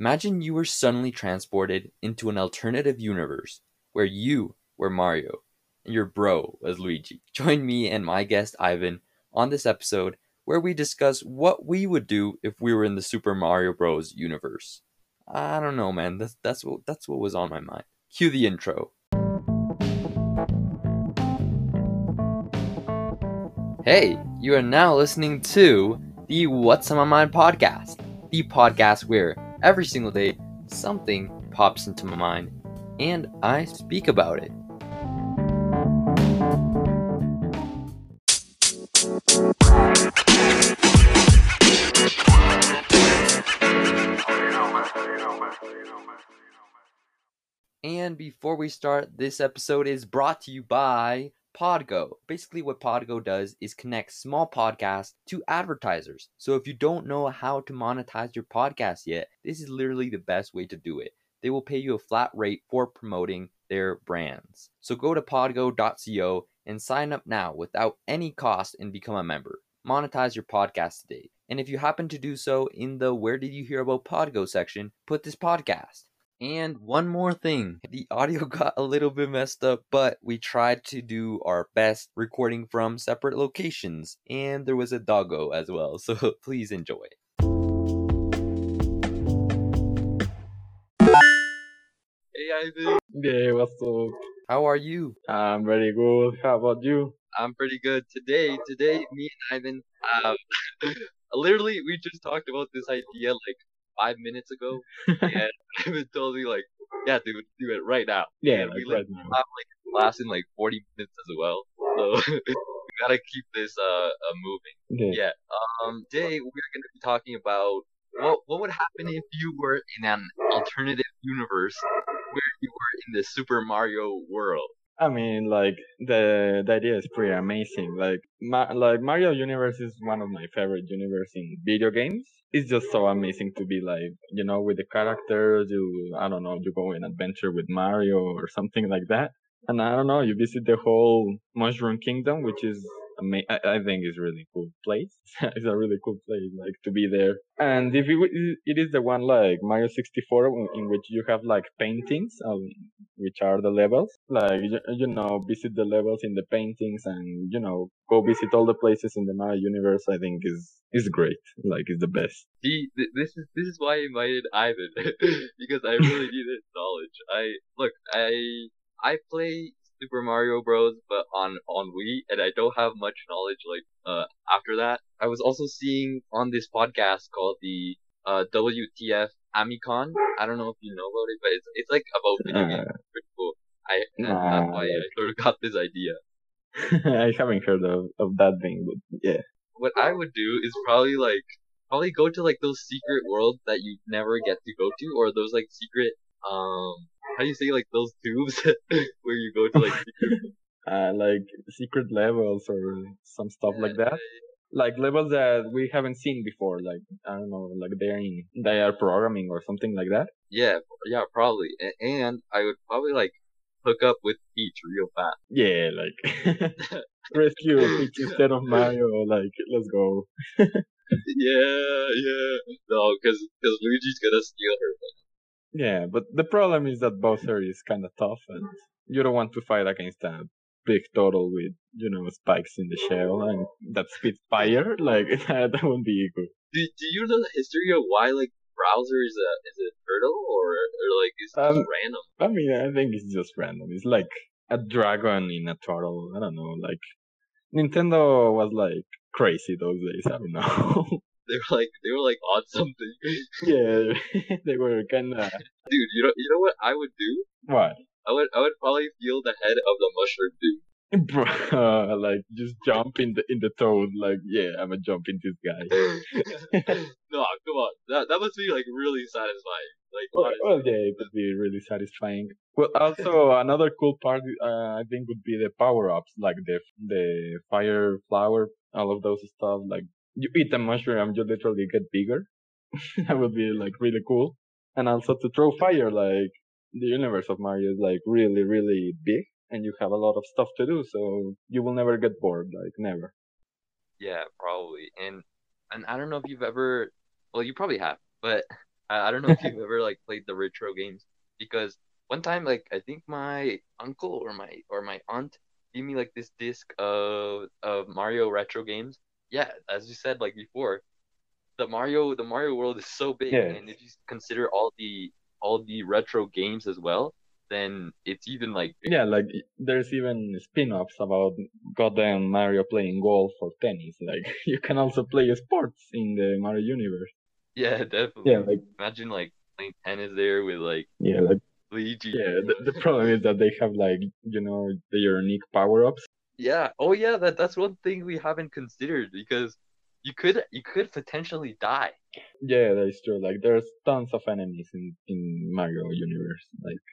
Imagine you were suddenly transported into an alternative universe where you were Mario and your bro was Luigi. Join me and my guest Ivan on this episode where we discuss what we would do if we were in the Super Mario Bros. universe. I don't know, man. That's that's what that's what was on my mind. Cue the intro. Hey, you are now listening to the What's on My Mind podcast, the podcast where every single day something pops into my mind and I speak about it. And before we start, this episode is brought to you by Podgo. Basically, what Podgo does is connect small podcasts to advertisers. So if you don't know how to monetize your podcast yet, this is literally the best way to do it. They will pay you a flat rate for promoting their brands. So go to podgo.co and sign up now without any cost and become a member. Monetize your podcast today. And if you happen to do so in the Where Did You Hear About Podgo section, put this podcast. And one more thing the audio got a little bit messed up, but we tried to do our best recording from separate locations, and there was a doggo as well, so please enjoy. Hey Ivan, Yeah, what's up? how are you? I'm very good. How about you? I'm pretty good today. Today, me and Ivan, um, literally, we just talked about this idea like five minutes ago, and Ivan told me like, yeah, dude, do it right now. Yeah, like we like right now. have like class in like 40 minutes as well, so we gotta keep this uh, uh moving. Yeah. Yeah. Um, today we're gonna be talking about what what would happen if you were in an alternative universe where you were in the Super Mario world. I mean, like the the idea is pretty amazing. Like, Ma- like Mario Universe is one of my favorite universe in video games. It's just so amazing to be like, you know, with the characters. You, I don't know, you go in adventure with Mario or something like that. And I don't know, you visit the whole Mushroom Kingdom, which is ama- I, I think is really cool place. it's a really cool place, like to be there. And if it, it is the one like Mario 64, in- in which you have like paintings, um, which are the levels. Like you, you know, visit the levels in the paintings, and you know, go visit all the places in the Mario universe. I think is is great. Like, is the best. See, th- this is this is why I invited Ivan because I really needed knowledge. I look, I I play Super Mario Bros. but on on Wii, and I don't have much knowledge. Like uh, after that, I was also seeing on this podcast called the uh WTF Amicon. I don't know if you know about it, but it's it's like about video games. Uh, pretty cool. I Nah, that's why I sort of got this idea. I haven't heard of, of that thing, but yeah. what I would do is probably like probably go to like those secret worlds that you never get to go to, or those like secret um how do you say like those tubes where you go to like secret Uh, like secret levels or some stuff like that. Like levels that we haven't seen before. Like I don't know, like they're in they are programming or something like that. Yeah, yeah, probably. And I would probably like hook up with Peach real fast. Yeah, like rescue Peach instead of Mario. Like let's go. yeah, yeah. No, because because Luigi's gonna steal her. Yeah, but the problem is that Bowser is kind of tough, and you don't want to fight against a big turtle with you know spikes in the shell and that spits fire. Like that, would be good. Do Do you know the history of why like Browser is a is a turtle or or like is just Um, random? I mean, I think it's just random. It's like a dragon in a turtle. I don't know. Like Nintendo was like crazy those days. I don't know. They were like they were like on something. yeah, they were kind of Dude, you know you know what I would do? what, I would I would probably feel the head of the mushroom dude. bro? like just jump in the in the toad. Like yeah, I'm gonna jump in this guy. no, come on. That that must be like really satisfying. Like Well, well, yeah, it would be really satisfying. Well, also another cool part, uh, I think, would be the power ups, like the the fire flower, all of those stuff. Like you eat a mushroom, you literally get bigger. that would be like really cool. And also to throw fire, like the universe of Mario is like really, really big, and you have a lot of stuff to do, so you will never get bored, like never. Yeah, probably. And and I don't know if you've ever well, you probably have, but I, I don't know if you've ever like played the retro games because one time like I think my uncle or my or my aunt gave me like this disc of of Mario retro games. Yeah, as you said like before, the Mario the Mario world is so big, and if you consider all the all the retro games as well, then it's even like Yeah, like there's even spin-offs about goddamn Mario playing golf or tennis. Like you can also play sports in the Mario universe. yeah, definitely. Yeah, like Imagine like playing tennis there with like yeah, like Luigi. yeah. The, the problem is that they have like you know the unique power-ups. Yeah. Oh yeah, that that's one thing we haven't considered because you could you could potentially die. Yeah, that is true. Like there's tons of enemies in in Mario universe. Like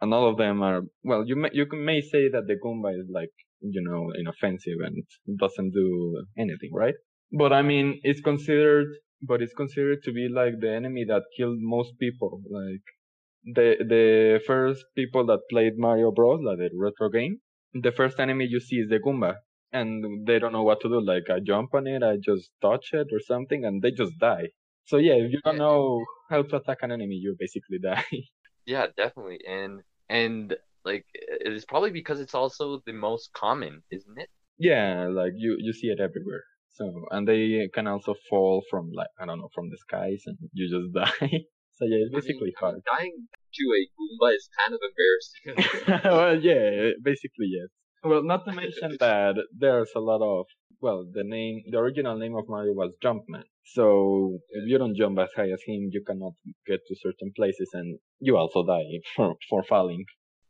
and all of them are well. You may you may say that the Goomba is like you know inoffensive and doesn't do anything, right? But I mean, it's considered, but it's considered to be like the enemy that killed most people. Like the the first people that played Mario Bros, like the retro game, the first enemy you see is the Goomba, and they don't know what to do. Like I jump on it, I just touch it or something, and they just die. So yeah, if you don't know how to attack an enemy, you basically die. Yeah, definitely. And and like it is probably because it's also the most common, isn't it? yeah, like you you see it everywhere. So and they can also fall from like I don't know from the skies, and you just die. so yeah, it's basically I mean, hard. dying to a Goomba is kind of embarrassing. well, yeah, basically yes. Well, not to mention that there's a lot of well, the name, the original name of Mario was Jumpman. So if you don't jump as high as him, you cannot get to certain places, and you also die for for falling.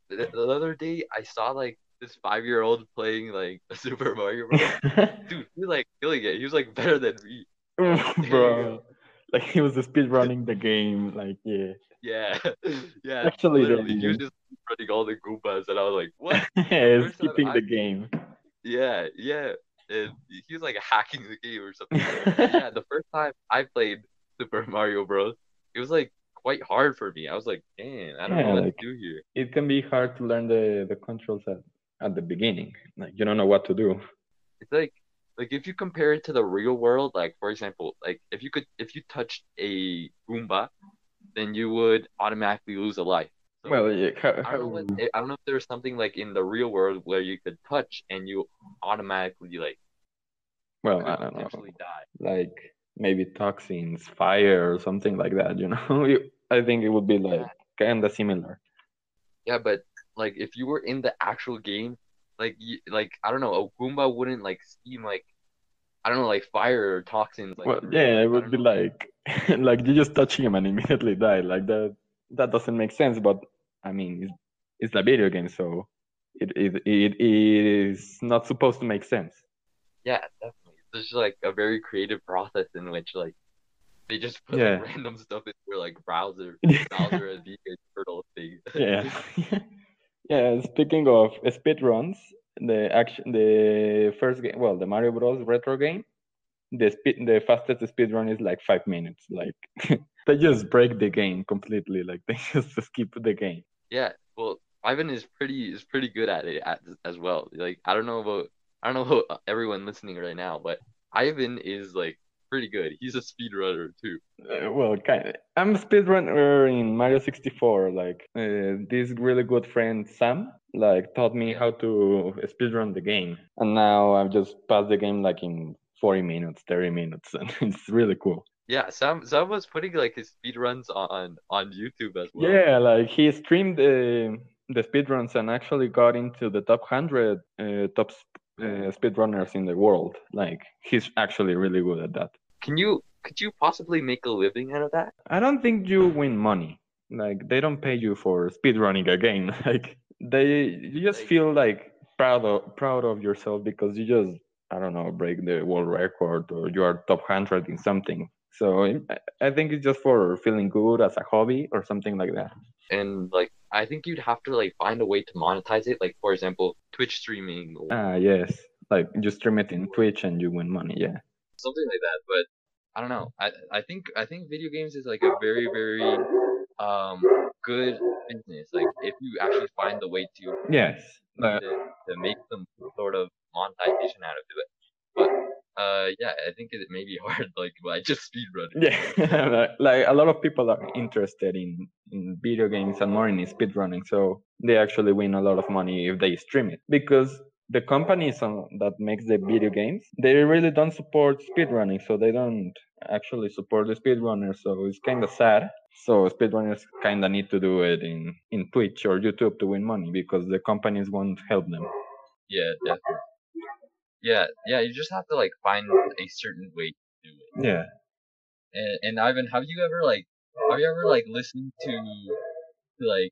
the, the other day I saw like this five year old playing like a Super Mario Bros. Dude, he was like killing it. He was like better than me. Bro, like he was speed running the game. Like yeah, Yeah, yeah. Actually, literally, he was just running all the Goombas, and I was like, "What?" yeah, skipping the game. Yeah, yeah. And he was like hacking the game or something. yeah, the first time I played Super Mario Bros, it was like quite hard for me. I was like, man, I don't Yeah, know what like- to do here." it can be hard to learn the, the controls at, at the beginning. Like you don't know what to do. It's like like if you compare it to the real world, like for example, like if you could if you touched a Goomba, then you would automatically lose a life. So, Well, yeah, I don't know what I don't know if there's something like in the real world where you could touch and you automatically like well, I don't know. die. Like maybe toxins, fire, or something like that. You know, I think it would be like kind of similar. Yeah, but like if you were in the actual game, like you, like I don't know, a Goomba wouldn't like steam like I don't know, like fire or toxins. Like Well, yeah, it would be know. like like you just touch him and immediately die. Like that that doesn't make sense. But I mean, it's, it's a video game, so it it it is not supposed to make sense. Yeah, definitely. It's just like a very creative process in which like they just put Yeah. like random stuff in their like browser browser and VK turtle thing. yeah yeah speaking of speed runs the action the first game well the mario bros retro game the speed the fastest speed run is like five minutes like they just break the game completely like they just skip the game Yeah, well, Ivan is pretty is pretty good at it as well. Like I don't know about I don't know about everyone listening right now, but Ivan is like pretty good. He's a speedrunner too. uh, well kind of i'm a speedrunner in mario 64 like uh, this really good friend sam like taught me how to speedrun the game and now i've just passed the game like in 40 minutes 30 minutes and it's really cool Yeah, Sam Sam was putting like his speedruns on on YouTube as well. Yeah, like he streamed the the speedruns and actually got into the top hundred uh, top uh, speedrunners in the world. Like he's actually really good at that. Can you could you possibly make a living out of that? I don't think you win money. Like they don't pay you for speedrunning a game. Like they you just Like- feel like proud of proud of yourself because you just I don't know break the world record or you are top hundred in something. So I- think it's just for feeling good as a hobby or something like that. And like I think you'd have to like find a way to monetize it. Like for example, Twitch streaming or Ah, yes. Like you stream it in Twitch and you win money. Yeah. something like that. But I don't know. I I think I think video games is like a very very um good business. Like if you actually find the way to Yes. Uh, to, to make some sort of monetization out of it. But Uh, yeah, I think it may be hard. Like, I just speed run. Yeah, like a lot of people are interested in in video games and more in speedrunning, so they actually win a lot of money if they stream it because the companies that makes the video games they really don't support speedrunning so they don't actually support the speedrunners so it's kind of sad so speedrunners kind of need to do it in in twitch or youtube to win money because the companies won't help them yeah definitely yeah yeah you just have to like find a certain way to do it yeah and, and ivan have you ever like have you ever like listened to, to like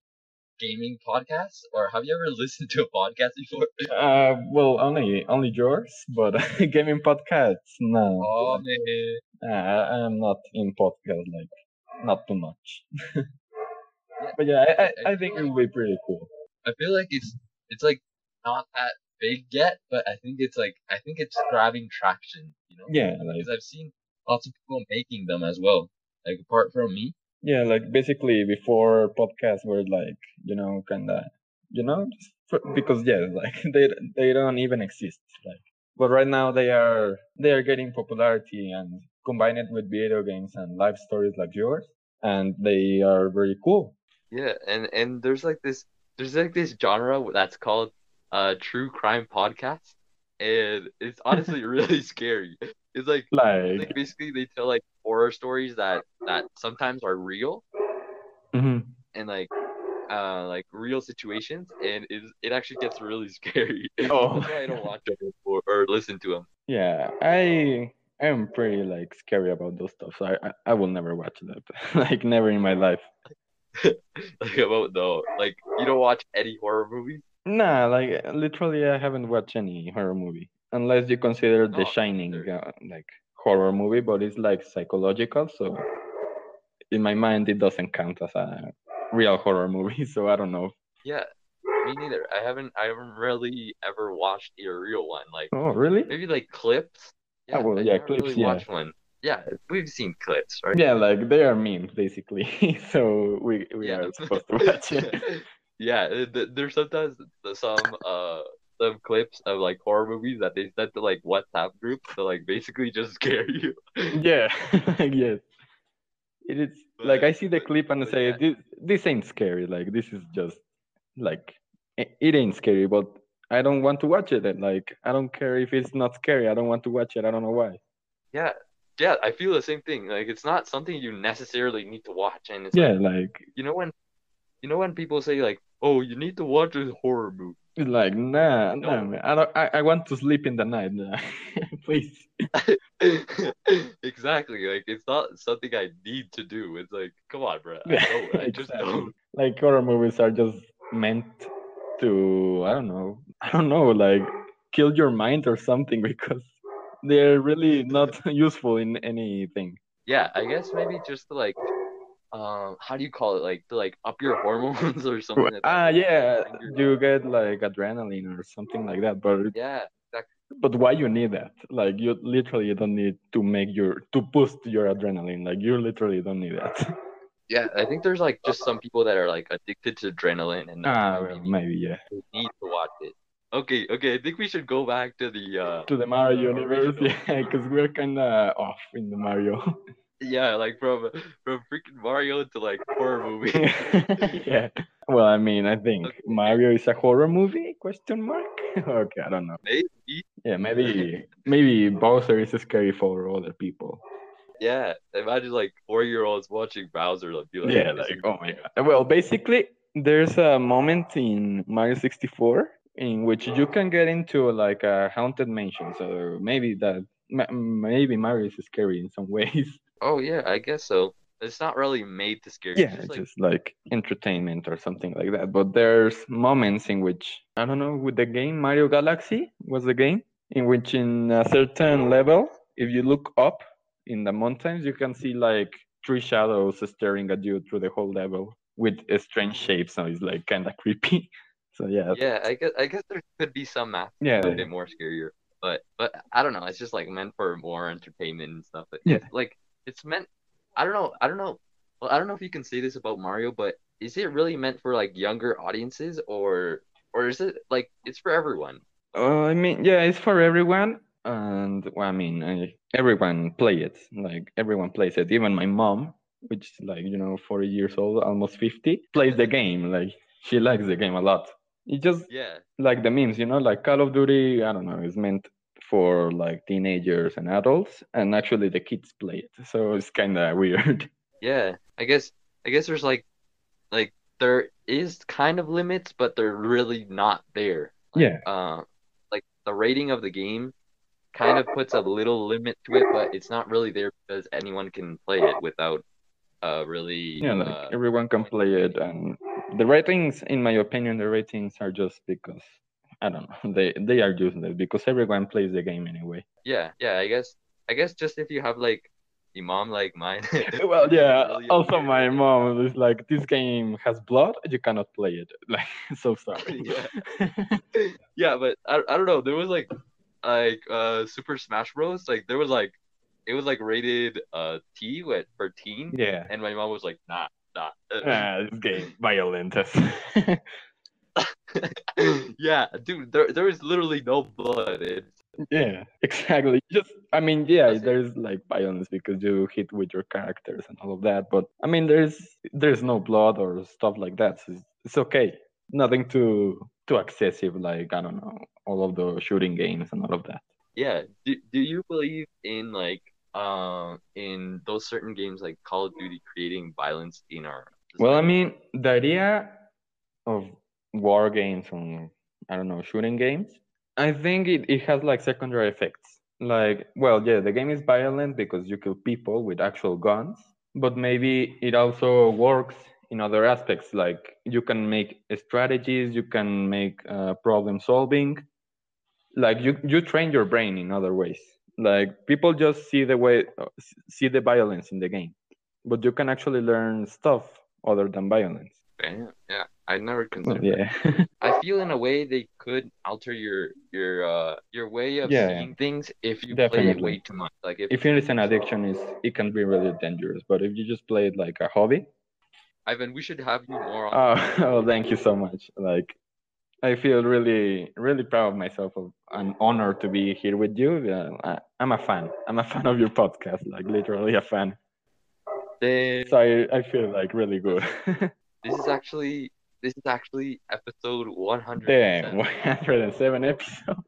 gaming podcasts, or have you ever listened to a podcast before? Uh, well, only only yours, but gaming podcasts, no. Oh man, uh, I'm not in podcast like not too much. but yeah, I, I, I think it would be pretty cool. I feel like it's it's like not that big yet, but I think it's like I think it's grabbing traction. You know? Yeah, like because I've seen lots of people making them as well. Like apart from me, yeah, like basically before podcasts were like, you know, kind of, you know, because yeah, like they they don't even exist. Like, but right now they are they are getting popularity and combine it with video games and live stories like yours, and they are very cool. Yeah, and and there's like this there's like this genre that's called uh true crime podcast, and it's honestly really scary. It's like, like, like basically they tell like horror stories that that sometimes are real mm-hmm. and like uh like real situations and it, it actually gets really scary. Oh. That's why i don't watch them or, or listen to them yeah i i am pretty like scary about those stuff so i i, I will never watch that. Like never in my life. Like about though like you don't watch any horror movies nah like literally i haven't watched any horror movie unless you consider the oh, shining uh, like horror movie, but it's like psychological. So in my mind, it doesn't count as a real horror movie. So I don't know. Yeah, me neither. I haven't. I haven't really ever watched a real one. Like oh, really? Maybe like clips. Yeah, oh, well, yeah, clips. Really yeah. Watch one. Yeah, we've seen clips, right? Yeah, like they are memes basically. so we we yeah. are supposed to watch it. Yeah, there's sometimes some uh some clips of like horror movies that they sent to like WhatsApp groups to like basically just scare you. yeah, yes. It is but, like I see the clip and I say yeah. this this ain't scary. Like this is just like it, it ain't scary, but I don't want to watch it. And like I don't care if it's not scary. I don't want to watch it. I don't know why. Yeah, yeah, I feel the same thing. Like it's not something you necessarily need to watch, and it's yeah, like, like you know when you know when people say like, oh, you need to watch a horror movie. It's like, nah, no. nah, man. I don't. I, I want to sleep in the night. Nah. Please. exactly. Like it's not something I need to do. It's like, come on, bro. I, I just don't. Like horror movies are just meant to. I don't know. I don't know. Like kill your mind or something because they're really not useful in anything. Yeah, I guess maybe just to like um how do you call it? Like to like up your hormones or something like ah yeah you get like adrenaline or something like that but yeah exactly. but why you need that? Like you literally don't need to make your to boost your adrenaline like you literally don't need that. Yeah i think there's like just some people that are like addicted to adrenaline and ah, well, maybe yeah. need to watch it. Okay okay i think we should go back to the uh to the mario universe yeah because we're kind of off in the mario yeah, like from from freaking Mario to like horror movie. yeah. Well, I mean, I think okay. Mario is a horror movie? Question mark. okay, I don't know. Maybe. Yeah, maybe maybe Bowser is scary for other people. Yeah, imagine like four year olds watching Bowser like be like, yeah, like oh my god. Well, basically, there's a moment in Mario 64 in which you can get into like a haunted mansion. So maybe that maybe Mario is scary in some ways. Oh yeah, I guess so. It's not really made to scare you. Yeah, just, like... just like entertainment or something like that. But there's moments in which I don't know with the game Mario Galaxy was the game in which in a certain level, if you look up in the mountains, you can see like three shadows staring at you through the whole level with strange shapes. So it's like kind of creepy. So yeah. Yeah, I guess I guess there could be some math. Yeah, a bit more scarier, but but I don't know. It's just like meant for more entertainment and stuff. But yeah, like it's meant. I don't know. I don't know. Well, I don't know if you can say this about Mario, but is it really meant for like younger audiences, or or is it like it's for everyone? Uh, I mean, yeah, it's for everyone. and well, I mean, I, everyone play it. Like everyone plays it. Even my mom, which is like you know 40 years old, almost 50, plays the game. Like she likes the game a lot. It just Yeah. like the memes, you know, like Call of Duty. I don't know, is meant for like teenagers and adults, and actually the kids play it. So it's kind of weird. Yeah. I guess I guess there's like like there is kind of limits, but they're really not there. Yeah. Uh, like the rating of the game kind of puts a little limit to it, but it's not really there because anyone can play it without uh really Yeah, like uh, everyone can play it, and the ratings, in my opinion, the ratings are just because I don't know. They they are useless because everyone plays the game anyway. yeah, yeah, I guess I guess just if you have like a mom like mine. Well, yeah. really Also, weird. my mom is like, "This game has blood. You cannot play it." Like, so sorry. Yeah. Yeah, but I, I don't know. There was like like uh Super Smash Bros. Like there was like it was like rated uh T with for teen, yeah. and my mom was like, nah, nah. Ah, this game violent. yeah, dude, there there is literally no blood. It's yeah, exactly. Just, I mean, yeah, That's it. there's like violence because you hit with your characters and all of that, but I mean, there's there's no blood or stuff like that. So it's, it's okay. Nothing too too excessive, like I don't know, all of the shooting games and all of that. yeah. Do do you believe in like uh in those certain games like Call of Duty creating violence in our Well, I mean, the idea of war games and I don't know, shooting games, I think it, it has like secondary effects. Like, well, yeah, the game is violent because you kill people with actual guns, but maybe it also works in other aspects. Like, you can make strategies, you can make uh, problem solving. Like, you, you train your brain in other ways. Like, people just see the way, see the violence in the game, but you can actually learn stuff other than violence. yeah, yeah. I never considered. yeah. I feel in a way they could alter your your uh your way of Yeah, seeing things if you play it way too much. Like if if is an addiction, is it can be really dangerous. But if you just play it like a hobby, Ivan, we should have you more on. oh, oh thank you so much. Like, I feel really, really proud of myself. Of an honor to be here with you. I, I'm a fan. I'm a fan of your podcast. Like literally a fan. So I, I feel like really good. this is actually this is actually episode one hundred. Damn, 107 episodes.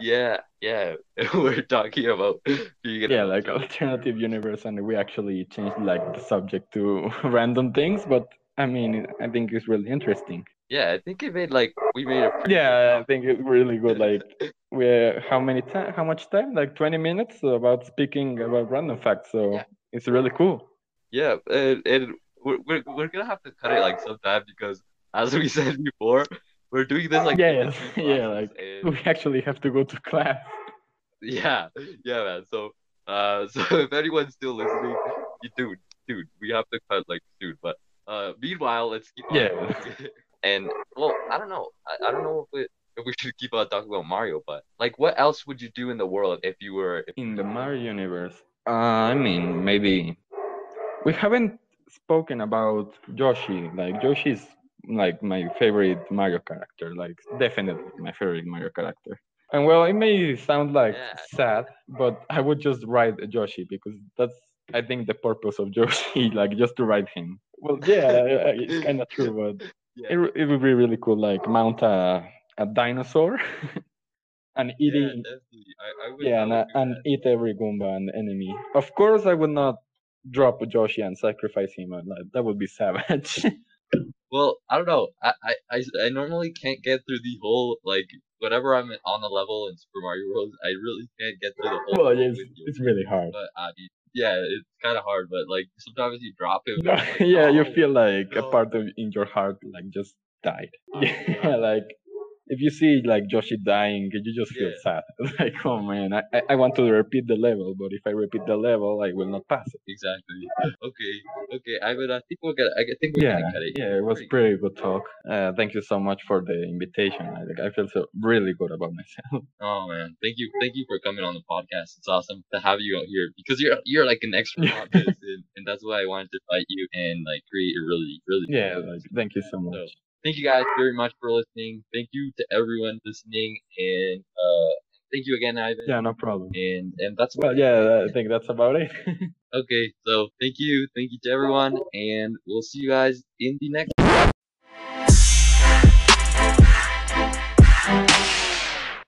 Yeah, yeah. We're talking about being an Yeah, like alternative universe, and we actually changed like the subject to random things. But I mean, I think it's really interesting. Yeah, I think it made like we made a Yeah, I think it's really good. Like, we how many time? How much time? Like 20 minutes about speaking about random facts. So Yeah. it's really cool. Yeah, and, and we're, we're we're gonna have to cut it like sometime because as we said before, we're doing this like Yeah, yeah, between yeah, classes, like, and We actually have to go to class. Yeah, yeah, man. So, uh, so if anyone's still listening, you dude, dude, we have to cut like soon. But uh, meanwhile, let's keep on. Yeah. and well, I don't know. I, I don't know if, it, if we should keep on talking about Mario, but like, what else would you do in the world if you were? If, In the Mario universe, uh, I mean, maybe we haven't spoken about Yoshi. Like Yoshi's like my favorite Mario character. Like definitely my favorite Mario character. And well, it may sound like Yeah. sad, but I would just ride Yoshi because that's I think the purpose of Yoshi, like just to ride him. Well, yeah, it's kind of true, but yeah, it, it would be really cool, like mount a, a dinosaur and eating definitely. I, I would. yeah, I and, uh, and eat every Goomba and enemy. Of course, I would not drop Yoshi and sacrifice him. uh, Like, that would be savage. Well, I don't know. I, I, I, normally can't get through the whole like whenever I'm on a level in Super Mario Bros. I really can't get through the whole well, it's, it's really hard. But I mean, yeah, it's kind of hard. But like sometimes you drop him. and it's like, yeah, you feel like a part of in your heart like just died. Yeah, like if you see like Yoshi dying, you just feel Yeah. sad. Like, oh man, I, I- want to repeat the level, but if I repeat the level, I will not pass it. Exactly. Okay. Okay. I would. I think we're gonna. I think we're Yeah, gonna cut it. yeah, it was Pretty good talk. Uh, thank you so much for the invitation. I, like, I feel so really good about myself. Oh man, thank you, thank you for coming on the podcast. It's awesome to have you out here because you're you're like an expert on this, and, and that's why I wanted to invite you and like create a really really Yeah, like, thank you so much. Thank you guys very much for listening. Thank you to everyone listening, and uh, thank you again, Ivan. Yeah, no problem. And and that's Well, yeah, I think that's about it. okay. So thank you, thank you to everyone, and we'll see you guys in the next.